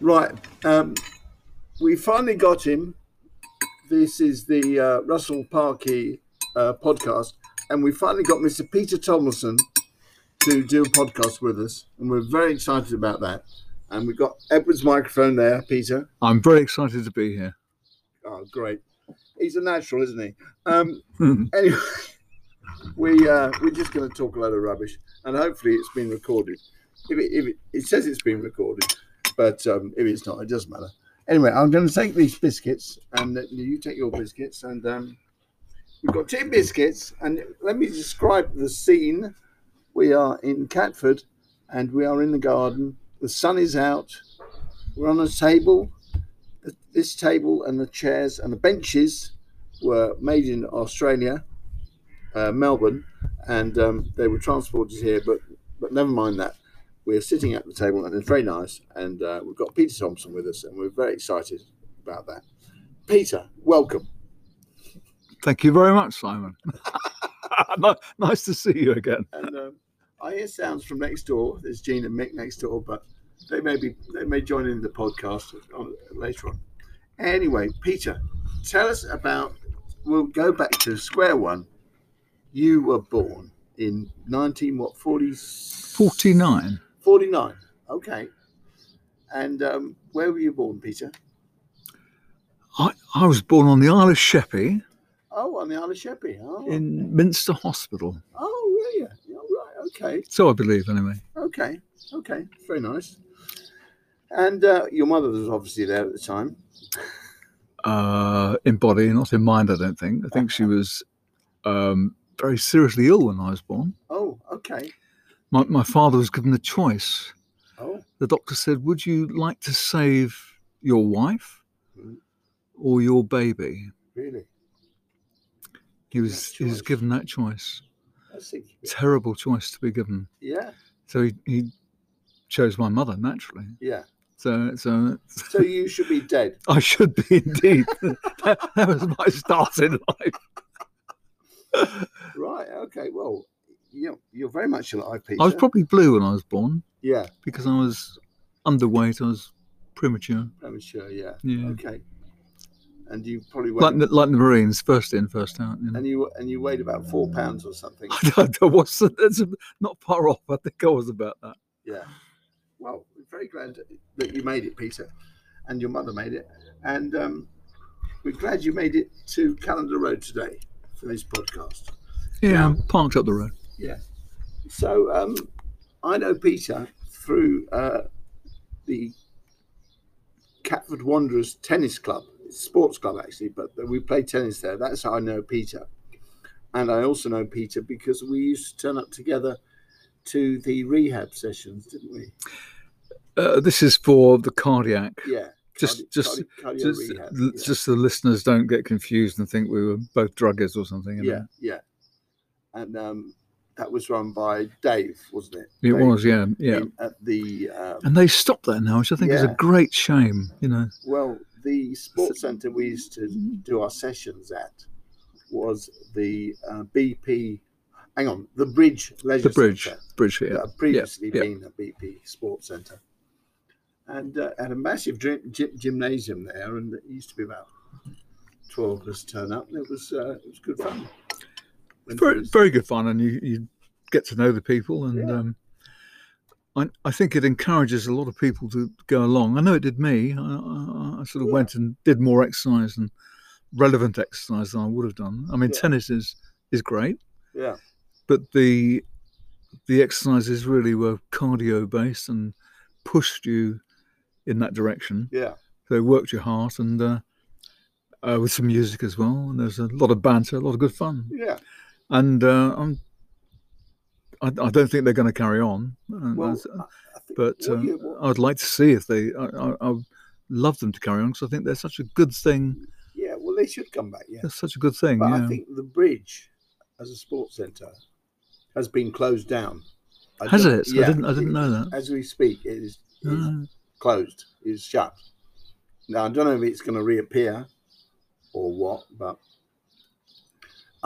Right. Um, we finally got him. This is the uh, Russell Parkey uh, podcast, and we finally got Mr. Peter Tombleson to do a podcast with us, and we're very excited about that. And we've got Edward's microphone there, Peter. I'm very excited to be here. Oh, great. He's a natural, isn't he? Um, anyway, we uh, we're just going to talk a lot of rubbish, and hopefully it's been recorded. If it, if it, it says it's been recorded, but um, if it's not, it doesn't matter. Anyway, I'm going to take these biscuits, and you take your biscuits, and um, we've got two biscuits. And let me describe the scene. We are in Catford, and we are in the garden. The sun is out. We're on a table. This table and the chairs and the benches were made in Australia, uh, Melbourne, and um, they were transported here. But but never mind that. We're sitting at the table and it's very nice. And uh, we've got Peter Tombleson with us, and we're very excited about that. Peter, welcome. Thank you very much, Simon. Nice to see you again. And um, I hear sounds from next door. There's Gene and Mick next door, but they may be they may join in the podcast on, later on. Anyway, Peter, tell us about. We'll go back to square one. You were born in 19 what 40, 49. 49. Okay. And um, where were you born, Peter? I, I was born on the Isle of Sheppey Oh, on the Isle of Sheppey. Oh, in Minster Hospital. oh really? Yeah, right. Okay. So I believe, anyway. Okay. Okay. Very nice. And uh, your mother was obviously there at the time. Uh, in body, not in mind, I don't think. I think she was um, very seriously ill when I was born. Oh, okay. My, my father was given the choice. Oh, The doctor said, Would you like to save your wife Mm. or your baby? really? He was, he was given that choice. That's it. Terrible choice to be given. Yeah. So he, he chose my mother naturally. Yeah. So so So you should be dead. I should be indeed. that, that was my start in life. Right. Okay. Well, you know, you're very much alive, Peter. I was probably blue when I was born yeah. because I was underweight. I was premature. Premature. Yeah. Yeah. Okay. And you probably weighed, Like the, like the Marines, first in, first out. You know. and you and you weighed about four pounds or something. I don't know what's that's not far off. I think I was about that. Yeah. Well, we're very glad that you made it, Peter, and your mother made it, and um, we're glad you made it to Calendar Road today for this podcast. Yeah, Yeah. I'm parked up the road. Yeah. So um, I know Peter through uh, the Catford Wanderers Tennis Club, it's a sports club actually, but we play tennis there. That's how I know Peter. And I also know Peter because we used to turn up together to the rehab sessions, didn't we? Uh, this is for the cardiac. Yeah. Just, Cardi- just, cardi- just, rehab, l- yeah. just the listeners don't get confused and think we were both druggies or something. yeah, know. yeah. And um, that was run by Dave, wasn't it? It Dave was, yeah, yeah. in- At the um, And they stopped that now, which I think is a great shame. You know, Well, the sports centre we used to do our sessions at was the uh, BP. Hang on, the Bridge Leisure the bridge, Centre, bridge, yeah. that had previously yeah. been a BP Sports Centre, and uh, had a massive gy- gy- gymnasium there, and it used to be about twelve of us turn up, and it was uh, it was good fun. Very, very good fun, and you, you get to know the people, and Yeah. um, I, I think it encourages a lot of people to go along. I know it did me. I, I, I sort of Yeah. went and did more exercise and relevant exercise than I would have done. I mean, Yeah. tennis is is great, yeah, but the the exercises really were cardio based and pushed you in that direction. yeah, They worked your heart and. Uh, uh, with some music as well, and there's a lot of banter, a lot of good fun yeah. And uh, I'm, I, I don't think they're going to carry on. uh, Well, as- I, I think, but uh, you- I'd like to see if they. I, I, I love them to carry on because I think they're such a good thing. yeah, well, they should come back. Yeah, such a good thing. But yeah. I think the bridge, as a sports centre, has been closed down. I Has it? I didn't- I didn't know that. As we speak, it is, is Ah, closed. Is shut. Now I don't know if it's going to reappear or what, but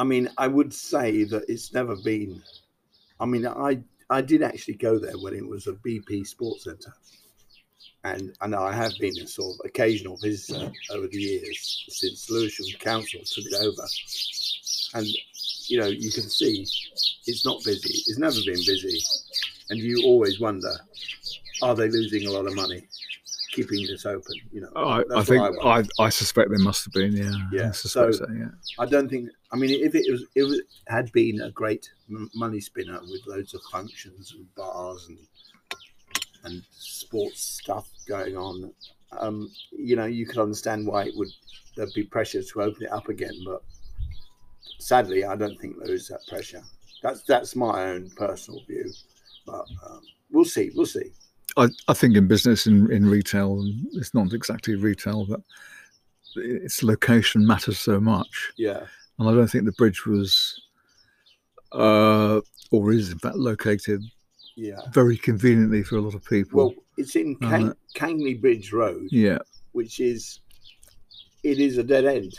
I mean, I would say that it's never been. I mean, I I did actually go there when it was a BP Sports Centre, and and I have been a sort of occasional visitor over the years since Lewisham Council took it over, and you know you can see it's not busy. It's never been busy, and you always wonder, are they losing a lot of money keeping this open? You know, I, I think I, I. I suspect there must have been. Yeah. Yeah, I suspect so- so, yeah. I don't think. I mean, if it was, it had been a great money spinner with loads of functions and bars and and sports stuff going on, um, you know, you could understand why it would there'd be pressure to open it up again. But sadly, I don't think there is that pressure. That's that's my own personal view. But um, we'll see. We'll see. I, I think in business, in, in retail, it's not exactly retail, but its location matters so much. Yeah. And I don't think the bridge was, uh, or is in fact located Yeah. very conveniently for a lot of people. Well, it's in Can- Uh, Kangley Bridge Road, yeah. which is it is a dead end,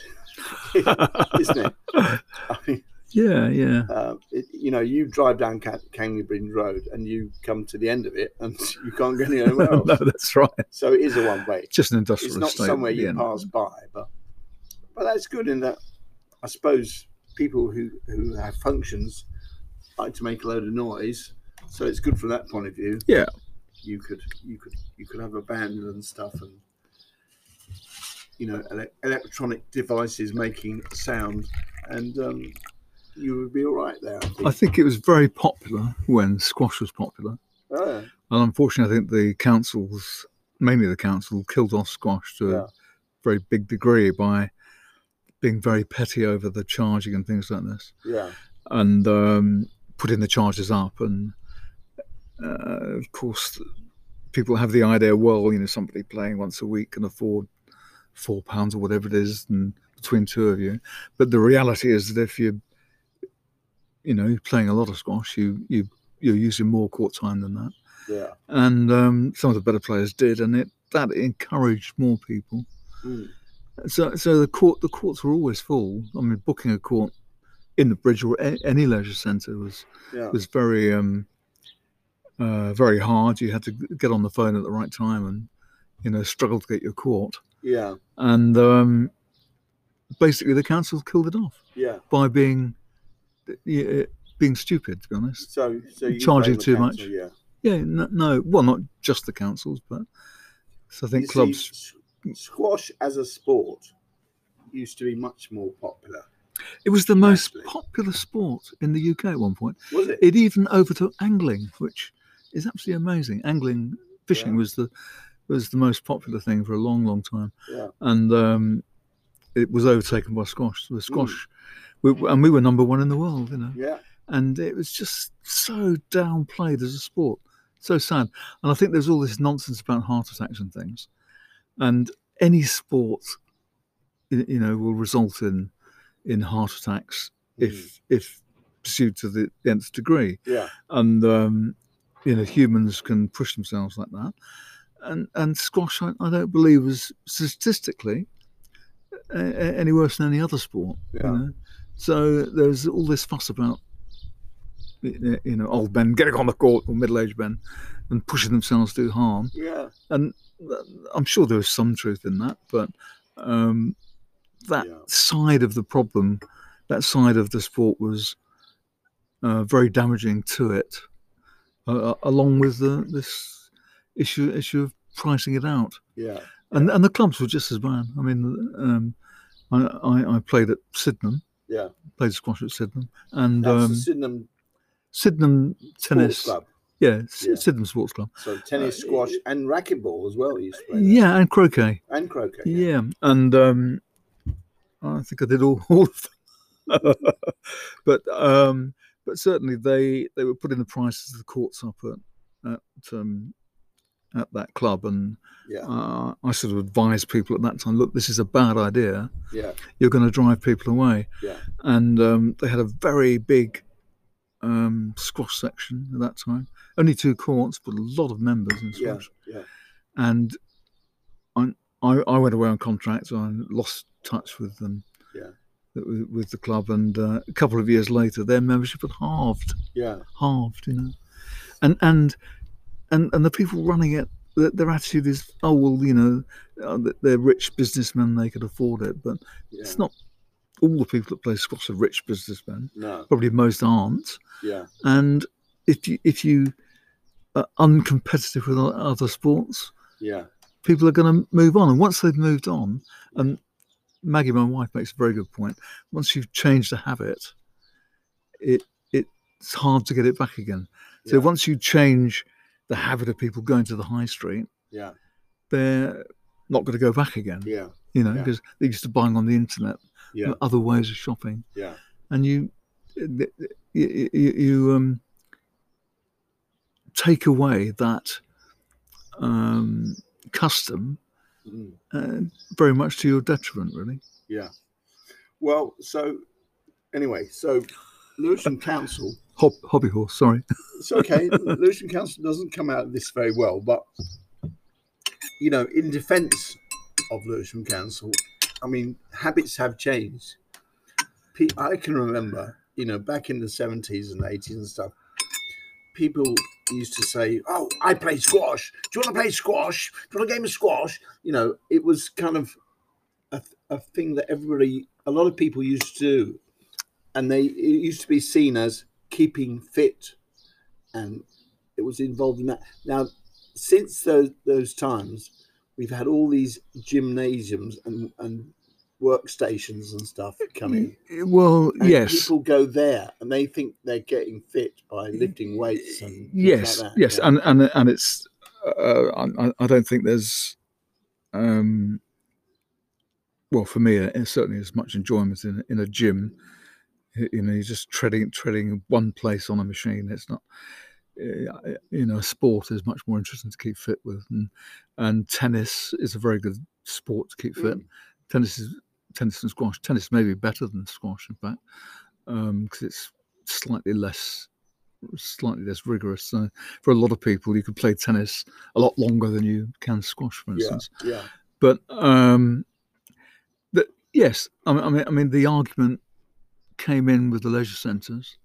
isn't it? I mean, Yeah, yeah. uh, it, you know, you drive down Ca- Kangley Bridge Road and you come to the end of it, and you can't go anywhere else. no, that's right. So it is a one way. Just an industrial It's not estate. somewhere you end. pass by, but but that's good in that. I suppose people who who have functions like to make a load of noise, so it's good from that point of view. Yeah. you could you could you could have a band and stuff and you know ele- electronic devices making sound and um, you would be all right there I think. I think it was very popular when squash was popular. Oh, And unfortunately, I think the councils, mainly the council, killed off squash to Yeah. a very big degree by being very petty over the charging and things like this, yeah and um, putting the charges up. And uh, of course, people have the idea, well, you know, somebody playing once a week can afford four pounds or whatever it is, and between two of you. But the reality is that if you're, you know, playing a lot of squash, you you you're using more court time than that yeah and um, some of the better players did, and it that encouraged more people. Mm. So, so the court the courts were always full. I mean, booking a court in the bridge or a, any leisure centre was yeah was very um, uh, very hard. You had to get on the phone at the right time and you know struggle to get your court. yeah And um, basically, the council killed it off yeah by being being stupid. To be honest. so so you Charging too council, much. yeah Yeah, no, no, well, not just the councils, but so I think You clubs. s- squash as a sport used to be much more popular It was the most Actually. popular sport in the UK at one point. was it It even overtook angling, which is absolutely amazing. Angling, fishing Yeah. was the was the most popular thing for a long, long time, yeah and um, it was overtaken by squash. The squash, we, and we were number one in the world, you know. yeah And it was just so downplayed as a sport, so sad. And I think there's all this nonsense about heart attacks and things, and any sport, you know, will result in in heart attacks Mm. if if pursued to the nth degree yeah and um, you know humans can push themselves like that and and squash I, I don't believe is statistically any worse than any other sport Yeah. you know so there's all this fuss about you know old men getting on the court or middle-aged men and pushing themselves to do harm yeah and I'm sure there is some truth in that, but um, that Yeah. side of the problem, that side of the sport was uh, very damaging to it, uh, along with the, this issue issue of pricing it out. yeah And and the clubs were just as bad. I mean, um, I, I, I played at Sydenham, yeah. Played squash at Sydenham, and that's um, Sydenham Sydenham tennis, Sports Club. Yeah, Yeah. Sydenham Sports Club, so tennis Uh, squash and racquetball as well you used to play yeah, and croquet. and croquet Yeah, and um, I think I did all, all of them. but um, but certainly they they were putting the prices of the courts up at at um, at that club, and yeah uh, I sort of advised people at that time, look, this is a bad idea. yeah You're going to drive people away. Yeah. And um, they had a very big um, squash section at that time. Only two courts, but a lot of members in yeah squash yeah and I, I I went away on contract. So I lost touch with them. Yeah. With, with the club, and uh, a couple of years later, their membership had halved, yeah halved. You know, and and and and the people running it their, their attitude is, oh well, you know, uh, they're rich businessmen, they could afford it, but Yeah. it's not. All the people that play squash are rich businessmen. No. Probably most aren't. Yeah. And if you if you are uncompetitive with other sports, Yeah. people are going to move on. And once they've moved on, and Maggie, my wife, makes a very good point. Once you've changed a habit, it it's hard to get it back again. So Yeah. once you change the habit of people going to the high street, Yeah. they're not going to go back again. Yeah. You know, Yeah. because they're used to buying on the internet, Yeah. other ways of shopping, Yeah. and you you, you, you um, take away that um, custom Mm. uh, very much to your detriment, really. Yeah. Well, so anyway, so Lewisham Council, Hob, hobby horse, sorry. it's okay. Lewisham Council doesn't come out of this very well, but you know, in defence of Lewisham Council, I mean, habits have changed. I can remember, you know, back in the seventies and eighties and stuff, people used to say, "Oh, I play squash. Do you want to play squash? Do you want a game of squash?" You know, it was kind of a, a thing that everybody, a lot of people used to do, and they it used to be seen as keeping fit, and it was involved in that. Now, since those those times, we've had all these gymnasiums and and workstations and stuff coming. Well, And yes. people go there and they think they're getting fit by lifting weights and yes, like yes, yeah. and and and it's. Uh, I, I don't think there's, um, well, for me, uh, certainly as much enjoyment in in a gym. You know, you're just treading treading one place on a machine. It's not, uh, you know, sport is much more interesting to keep fit with, and and tennis is a very good sport to keep fit. Mm. Tennis is tennis and squash. Tennis may be better than squash, in fact, because it's slightly less slightly less rigorous. So for a lot of people, you could play tennis a lot longer than you can squash, for yeah, instance. yeah, But um, the, yes, I mean, I mean, I mean, the argument came in with the leisure centres.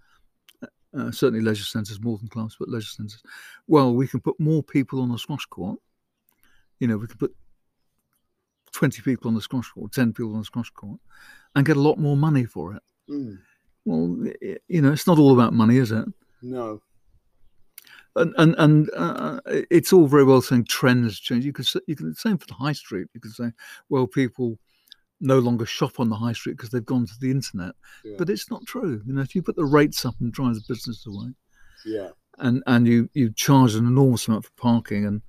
Uh, certainly, leisure centres more than clubs, but leisure centres. Well, we can put more people on the squash court. You know, we can put twenty people on the squash court, ten people on the squash court, and get a lot more money for it. Mm. Well, you know, it's not all about money, is it? no, and and, and uh, it's all very well saying trends change. You could say, you can same for the high street. You could say, well, people no longer shop on the high street because they've gone to the internet. Yeah. But it's not true. You know, if you put the rates up and drive the business away, yeah, and and you you charge an enormous amount for parking and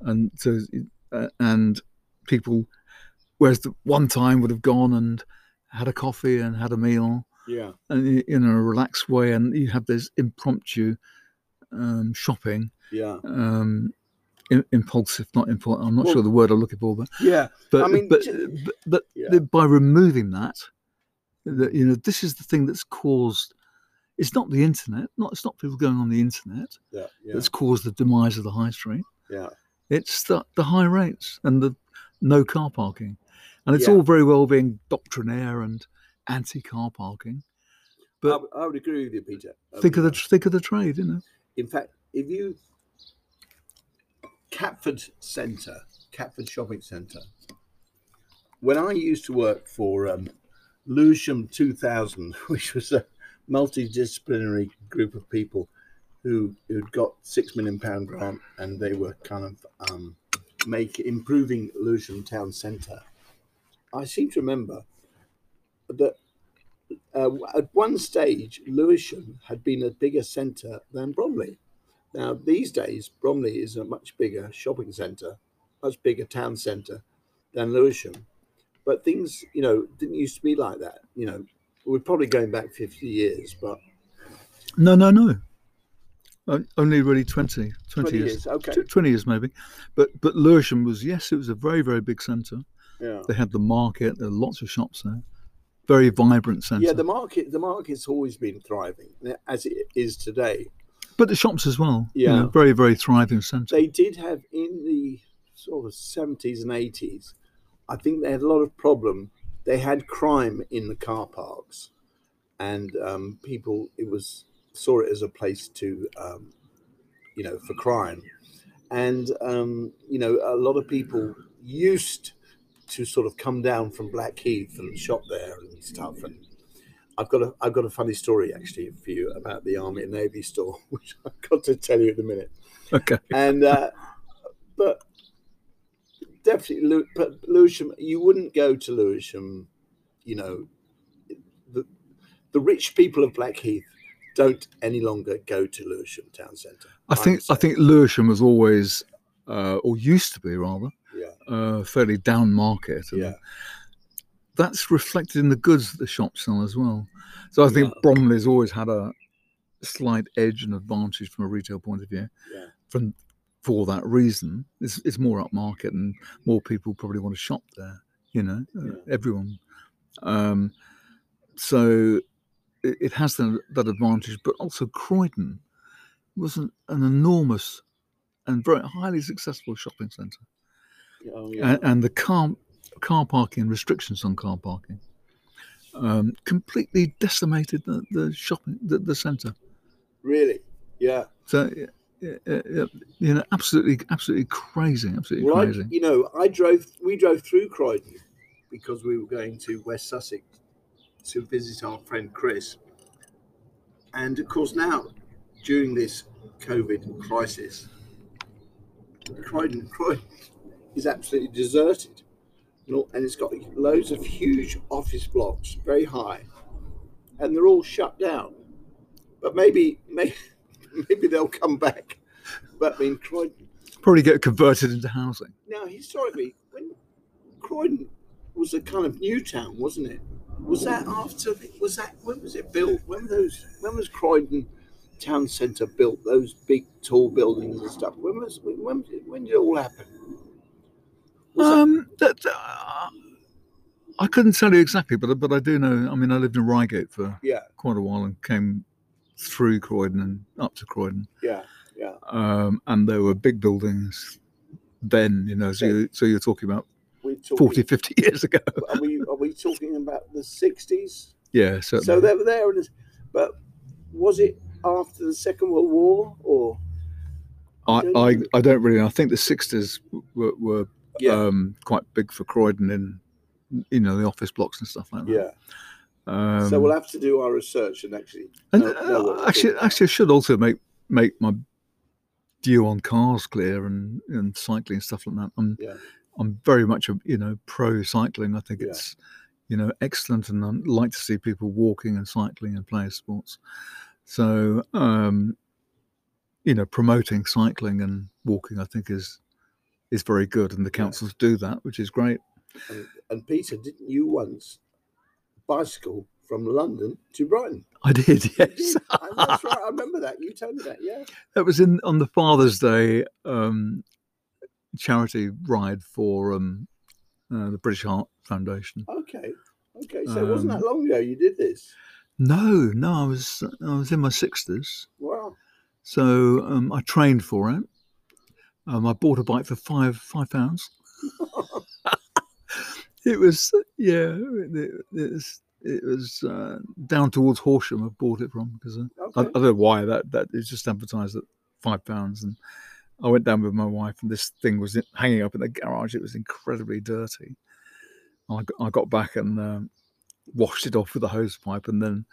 and so uh, and people, whereas the one time would have gone and had a coffee and had a meal yeah, and in a relaxed way, and you have this impromptu um, shopping yeah, um, impulsive, not impulsive. I'm not Well- sure the word I'm looking for, but yeah, but I mean, but, but, but yeah. by removing that, that you know, this is the thing that's caused. It's not the internet. Not it's not people going on the internet yeah, yeah, that's caused the demise of the high street. yeah, It's the, the high rates and the no car parking, and it's all very well being doctrinaire and anti-car parking. I, But w- I would agree with you, Peter. I think of the think of the trade, you know. In fact, if you Catford Centre, Catford Shopping Centre, when I used to work for um, Lewisham 2000, which was a multidisciplinary group of people who who'd got six million pound grant and they were kind of um, make improving Lewisham town centre. I seem to remember that uh, at one stage, Lewisham had been a bigger centre than Bromley. Now, these days, Bromley is a much bigger shopping centre, much bigger town centre than Lewisham. But things, you know, didn't used to be like that. You know, we're probably going back 50 years, but No, no, no. Only really 20, 20, 20 years. years. Okay. 20 years maybe. But but Lewisham was, yes, it was a very, very big centre. Yeah. They had the market, there were lots of shops there. Very vibrant centre. Yeah, the market, the market's always been thriving as it is today. But the shops as well. you Yeah. know, very, very thriving centre. They did have in the sort of 70s and 80s, I think they had a lot of problem. They had crime in the car parks, and um, people it was saw it as a place to, um, you know, for crime, and um, you know a lot of people used to sort of come down from Blackheath and shop there and stuff. And I've got a I've got a funny story actually for you about the Army and Navy store, which I've got to tell you in a minute. Okay. And uh, but definitely, but Lewisham, you wouldn't go to Lewisham. You know, the the rich people of Blackheath don't any longer go to Lewisham town centre. I think I think Lewisham was always, uh, or used to be rather, yeah, uh, fairly down market. and yeah, That's reflected in the goods that the shops sell as well. So I think Yeah. Bromley's always had a slight edge and advantage from a retail point of view. yeah, From for that reason, it's, it's more upmarket and more people probably want to shop there. You know, uh, Yeah. everyone. Um, so it, it has that, that advantage, but also Croydon was an, an enormous and very highly successful shopping centre, oh, yeah. and, and the car car parking restrictions on car parking um, completely decimated the, the shopping the, the centre. really, yeah. So. yeah, yeah, yeah, you know, absolutely, absolutely crazy, absolutely Well, I, crazy. you know, I drove. We drove through Croydon because we were going to West Sussex to visit our friend Chris. And of course, now during this COVID crisis, Croydon, Croydon is absolutely deserted, and it's got loads of huge office blocks, very high, and they're all shut down. But maybe, maybe, maybe they'll come back. But I mean, Croydon. Probably get converted into housing. Now, historically, when Croydon was a kind of new town, wasn't it? Was that after? Was that when was it built? When those? When was Croydon town centre built? Those big, tall buildings and stuff. When was? When? When, when did it all happen? Um, that, uh, I couldn't tell you exactly, but but I do know. I mean, I lived in Reigate for yeah, quite a while and came through Croydon and up to Croydon, yeah, yeah. um, and there were big buildings then. You know, so you, so you're talking about We're talking. 40, 50 years ago. Are we? Are we talking about the sixties? Yeah, certainly. So they were there, and but was it after the Second World War or? I, don't I. I don't really. know. I think the 60s were, were Yeah, um, quite big for Croydon in you know the office blocks and stuff like that. yeah. Um, so we'll have to do our research and actually. And know- know uh, actually, actually, I should also make make my view on cars clear and, and cycling and stuff like that. I'm Yeah. I'm very much a you know pro cycling. I think Yeah. it's you know excellent, and I like to see people walking and cycling and playing sports. So um, you know, promoting cycling and walking, I think is is very good, and the councils do that, which is great. And, and Peter, didn't you once bicycle from London to Brighton? I did, yes. did? That's right. I remember that. You told me that. Yeah. That was in on the Father's Day um, charity ride for um, uh, the British Heart Foundation. Okay. Okay. So it wasn't Um, that long ago you did this. No, no, I was I was in my sixties, Wow. so um, I trained for it. Um, I bought a bike for five five pounds. it was yeah, it, it was it was uh, down towards Horsham. I bought it from because I, I, I don't know why that that is just advertised at five pounds and I went down with my wife and this thing was hanging up in the garage. It was incredibly dirty. I got, I got back and um, washed it off with a hose pipe and then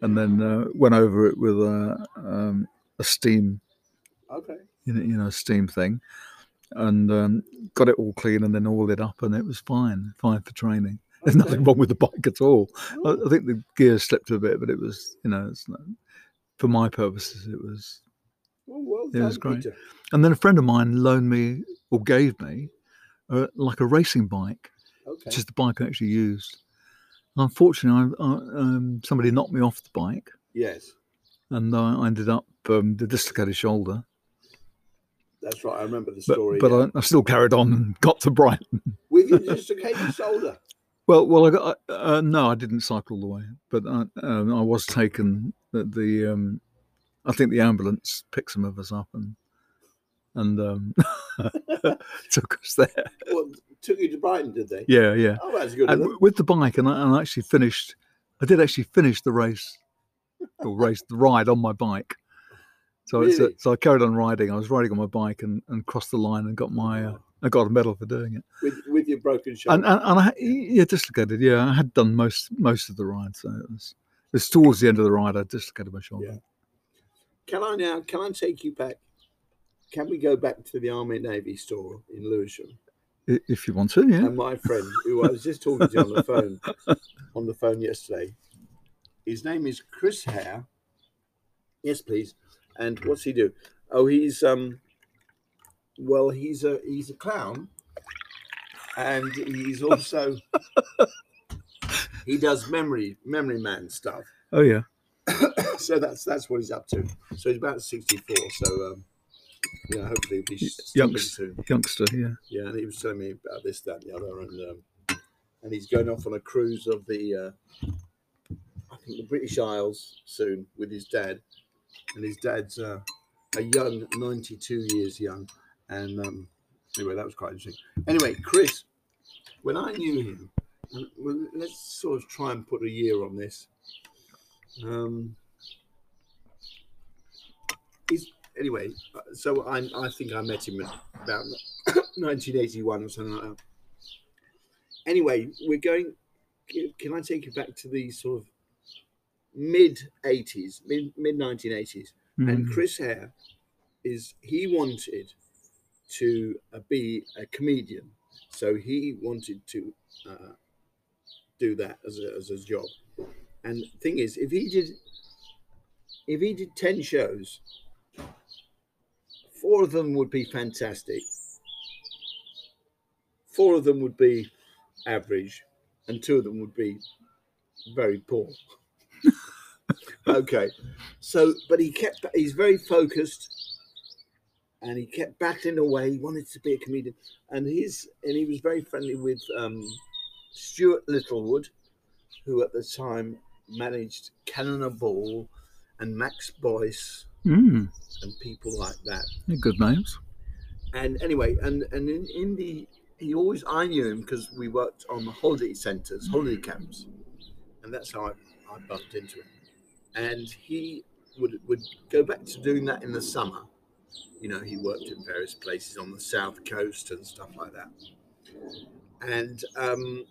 and then uh, went over it with a um, a steam Okay. You know, you know steam thing and um, got it all clean and then oiled it up and it was fine fine for training. There's Okay. nothing wrong with the bike at all. I, Oh, I think the gears slipped a bit, but it was you know it's not, for my purposes it was well, well Yeah, it done, was great. Peter. And then a friend of mine loaned me or gave me uh, like a racing bike, Okay. which is the bike I actually used. And unfortunately, I, I, um, somebody knocked me off the bike, yes. and I ended up um, the dislocated shoulder. That's right. I remember the story. but yeah. I, I still carried on and got to Brighton. With your dislocated shoulder. Well, well, I got uh, no, I didn't cycle all the way, but I, um, I was taken. The um, I think the ambulance picked some of us up and and um, took us there. What, took you to Brighton, did they? Yeah, yeah. Oh, that's good. and of them. w- with the bike, and I, and I actually finished. I did actually finish the race, or race the ride on my bike. So, it's, Really? so I carried on riding. I was riding on my bike and, and crossed the line and got my uh, I got a medal for doing it. with with your broken shoulder. And and, and I yeah dislocated. Yeah, I had done most most of the ride. So it was it was towards the end of the ride I dislocated my shoulder. Yeah. Can I now? Can I take you back? Can we go back to the Army Navy store in Lewisham? If you want to, yeah. And my friend, who I was just talking to on the phone, on the phone yesterday, his name is Chris Hare. Yes, please. And what's he do? Oh, he's um. Well, he's a he's a clown, and he's also he does memory memory man stuff. Oh yeah. so that's that's what he's up to. So he's about sixty four. So um, yeah, hopefully he'll be stopping soon. Youngster, yeah. Yeah, and he was telling me about this, that, and the other, and um, and he's going off on a cruise of the, uh, I think the British Isles soon with his dad, and his dad's uh, a young, ninety-two years young, and um, anyway, that was quite interesting. Anyway, Chris, when I knew him, and well, let's sort of try and put a year on this. Um, he's anyway. uh, So I, I think I met him about 1981 or something like that. Anyway, we're going. Can I take you back to the sort of mid 80s, mid mid 1980s? And Mm. Chris Hare is he wanted to uh, be a comedian, so he wanted to uh, do that as a, as a job. And thing is, if he did, if he did ten shows, four of them would be fantastic. Four of them would be average, and two of them would be very poor. okay, so but he kept he's very focused, and he kept battling away. He wanted to be a comedian, and he's and he was very friendly with um, Stuart Littlewood, who at the time managed Cannon Ball and Max Boyce Mm. and people like that. Yeah, Good names. And anyway, and and in, in the he always I knew him because we worked on the holiday centres, holiday camps, and that's how I, I bumped into him. And he would would go back to doing that in the summer. You know, he worked in various places on the south coast and stuff like that. And um,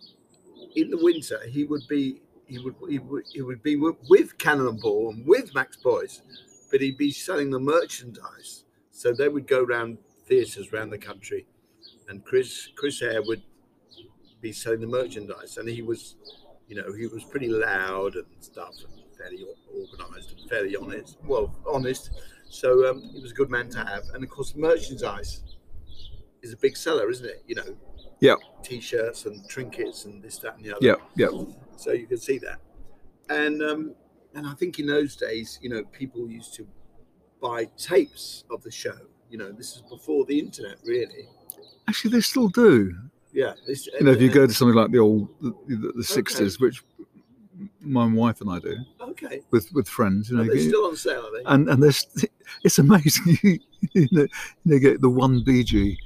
in the winter, he would be he would he would, he would be with, Cannonball and with Max Boyce, but he'd be selling the merchandise. So they would go around theatres around the country, and Chris Chris Hare would be selling the merchandise, and he was, you know, he was pretty loud and stuff, and fairly organised and fairly honest. Well, honest. So um, he was a good man to have, and of course, merchandise is a big seller, isn't it? You know. Yeah. T-shirts and trinkets and this, that, and the other. Yeah, yeah. So you can see that, and um, and I think in those days, you know, people used to buy tapes of the show. You know, this is before the internet, really. Actually, they still do. Yeah. You know, if you go to something like the old the, the, the 60s, which my wife and I do Okay. with with friends, you know, Are they still on sale, are they? and and there's it's amazing. you, you know, you get the one BG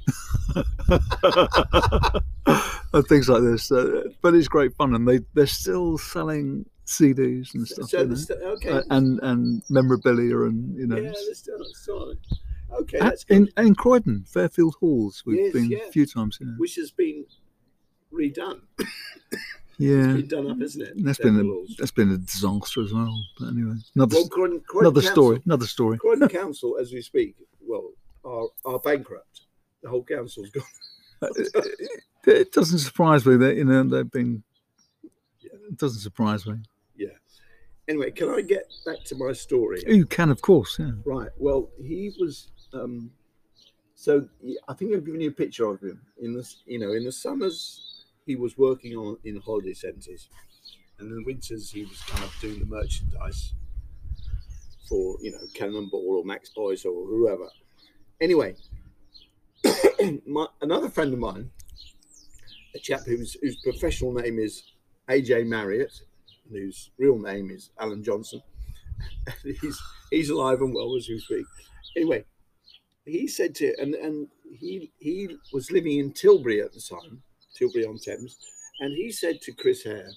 and things like this. Uh, but it's great fun, and they they're still selling CDs and stuff, so you they're know, still, okay. uh, and and memorabilia, and you know. yeah, they're still, still. Okay, At- that's good. in, in Croydon, Fairfield Halls, we've Yes, been yeah. a few times. Yeah, Which has been redone. yeah. Been done up, isn't it? That's been a, Halls. that's been a disaster as well. But anyway, another Well, Croydon, Croydon another Council- story. Another story. Croydon Council, as we speak, well, are, are bankrupt. The whole council's gone. Uh, it, it doesn't surprise me that you know they've been. It doesn't surprise me. Yeah. Anyway, can I get back to my story? You can, of course. Yeah. Right. Well, he was. Um, so I think I've given you a picture of him in the you know in the summers he was working on in holiday centres, and in the winters he was kind of doing the merchandise for you know Cannonball or Max Boyce or whoever. Anyway, my, another friend of mine, a chap whose whose professional name is AJ Marriott, and whose real name is Alan Johnson. he's he's alive and well as we speak. Anyway, he said to and and he he was living in Tilbury at the time, Tilbury on Thames, and he said to Chris Hare,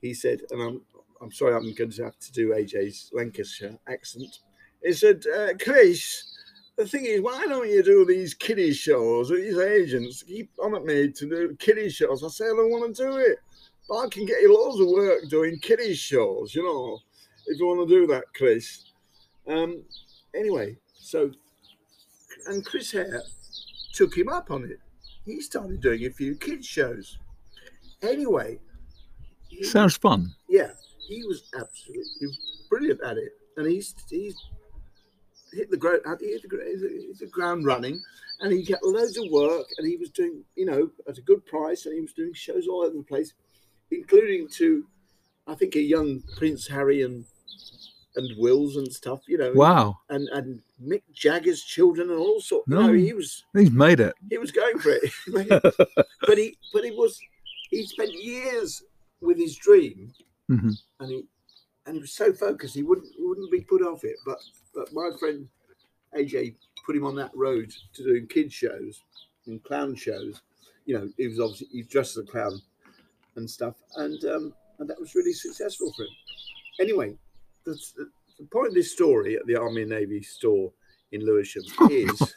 he said, and I'm I'm sorry I'm going to have to do AJ's Lancashire accent. he said, uh, Chris, the thing is, why don't you do these kiddie shows? These agents keep on at me to do kiddie shows. I say, I don't want to do it. But I can get you loads of work doing kiddie shows, you know, if you want to do that, Chris. Um, anyway, so, and Chris Hare took him up on it. He started doing a few kids shows. Anyway, he- Sounds fun. yeah, he was absolutely brilliant at it, and he's he's hit the ground he hit the, hit the ground running, and he got loads of work, and he was doing you know at a good price, and he was doing shows all over the place, including to, I think a young Prince Harry and and Wills and stuff, you know, Wow. and and Mick Jagger's children and all sorts. No. No, he was He's made it. he was going for it, but he but he was he spent years with his dream hmm and he and he was so focused he wouldn't wouldn't be put off it. But but my friend AJ put him on that road to doing kids shows and clown shows. You know, he was obviously he's dressed as a clown and stuff, and um, and that was really successful for him. Anyway, the, the, point of this story at the Army and Navy store in Lewisham is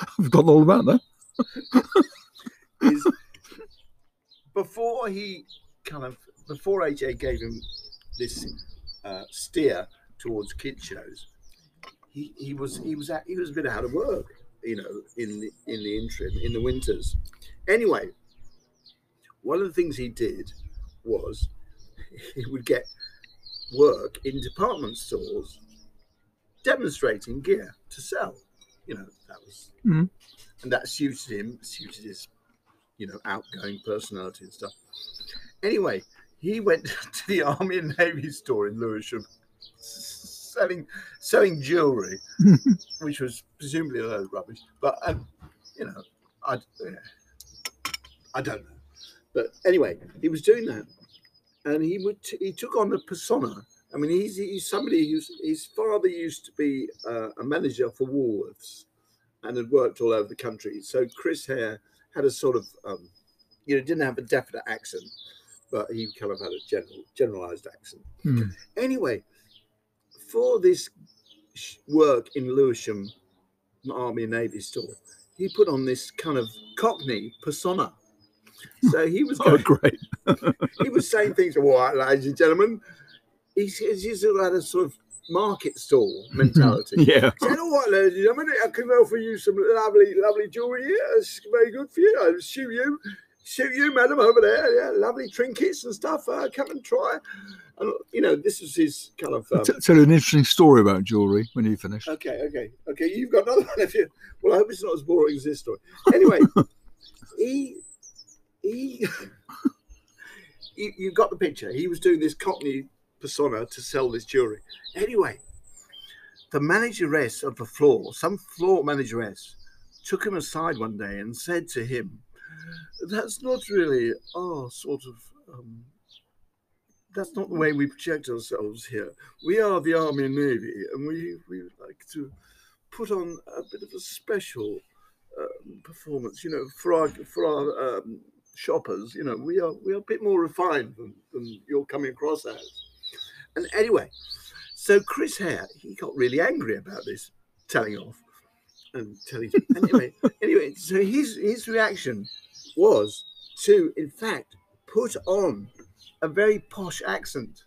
I've forgotten all about that. is before he kind of before AJ gave him this uh, steer towards kid shows, he, he was he was at, he was a bit out of work, you know, in the in the interim in the winters. Anyway, one of the things he did was he would get work in department stores demonstrating gear to sell. You know, that was Mhm. and that suited him, suited his, you know, outgoing personality and stuff. Anyway, he went to the Army and Navy store in Lewisham, selling selling jewelry, which was presumably a load of rubbish. But um, you know, I yeah, I don't know. But anyway, he was doing that, and he would he took on a persona. I mean, he's he's somebody who's his father used to be uh, a manager for Woolworths, and had worked all over the country. So Chris Hare had a sort of um, you know didn't have a definite accent, but he kind of had a general generalized accent. Hmm. Anyway, for this work in Lewisham Army and Navy store, he put on this kind of Cockney persona. So he was Oh, great. he was saying things, all right, ladies and gentlemen. He's, he's had a sort of market stall mentality. Yeah. Saying, all right, ladies and gentlemen, I can offer you some lovely, lovely jewellery here. It's very good for you. I'll shoot you, shoot you, madam, over there. Yeah, lovely trinkets and stuff. Uh, come and try. And, you know, this is his kind of. Um, tell you an interesting story about jewellery when you finish. Okay, okay, okay. You've got another one. If you, well, I hope it's not as boring as this story. Anyway, he, he, you, you got the picture. He was doing this Cockney persona to sell this jewelry. Anyway, the manageress of the floor, some floor manageress, took him aside one day and said to him, "That's not really our sort of." Um, that's not the way we project ourselves here. We are the Army and Navy, and we we would like to put on a bit of a special um, performance. You know, for our for our um, shoppers, you know, we are we are a bit more refined than, than you're coming across as. And anyway, so Chris Hare he got really angry about this telling off and telling. anyway, anyway, so his his reaction was to, in fact, put on a very posh accent.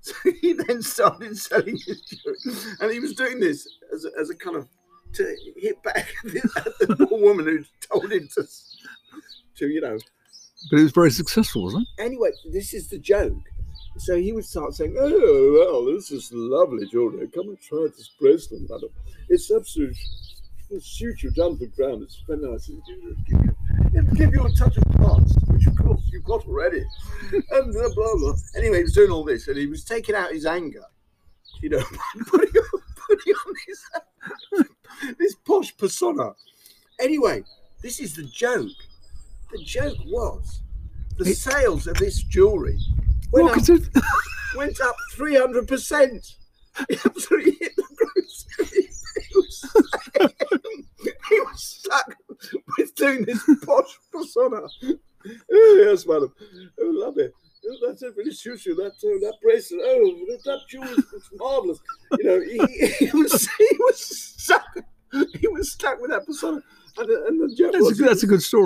So he then started selling his jewelry, and he was doing this as a, as a kind of to hit back at the, at the poor woman who told him to, to you know. But it was very successful, wasn't it? Anyway, this is the joke. So he would start saying, "Oh well, this is lovely jewelry. Come and try this bracelet, madam. It's absolutely will suit you down to the ground. It's very nice. It'll give you, it'll give you a touch of class, which of course you've got already. And blah, blah, blah. Anyway, he was doing all this and he was taking out his anger, you know, putting on, putting on his, this posh persona. Anyway, this is the joke. The joke was the It- sales of this jewellery went up, Marketed. went up 300%. He absolutely hit the grocery. He was, stuck with doing this posh persona. Oh, yes, madam. Oh, lovely. that's a really suits you. That uh, that bracelet. Oh, that, jewel is it's marvelous. You know, he, he was he was stuck. He was stuck with that persona, and, and the joke That's was a, that's a good story.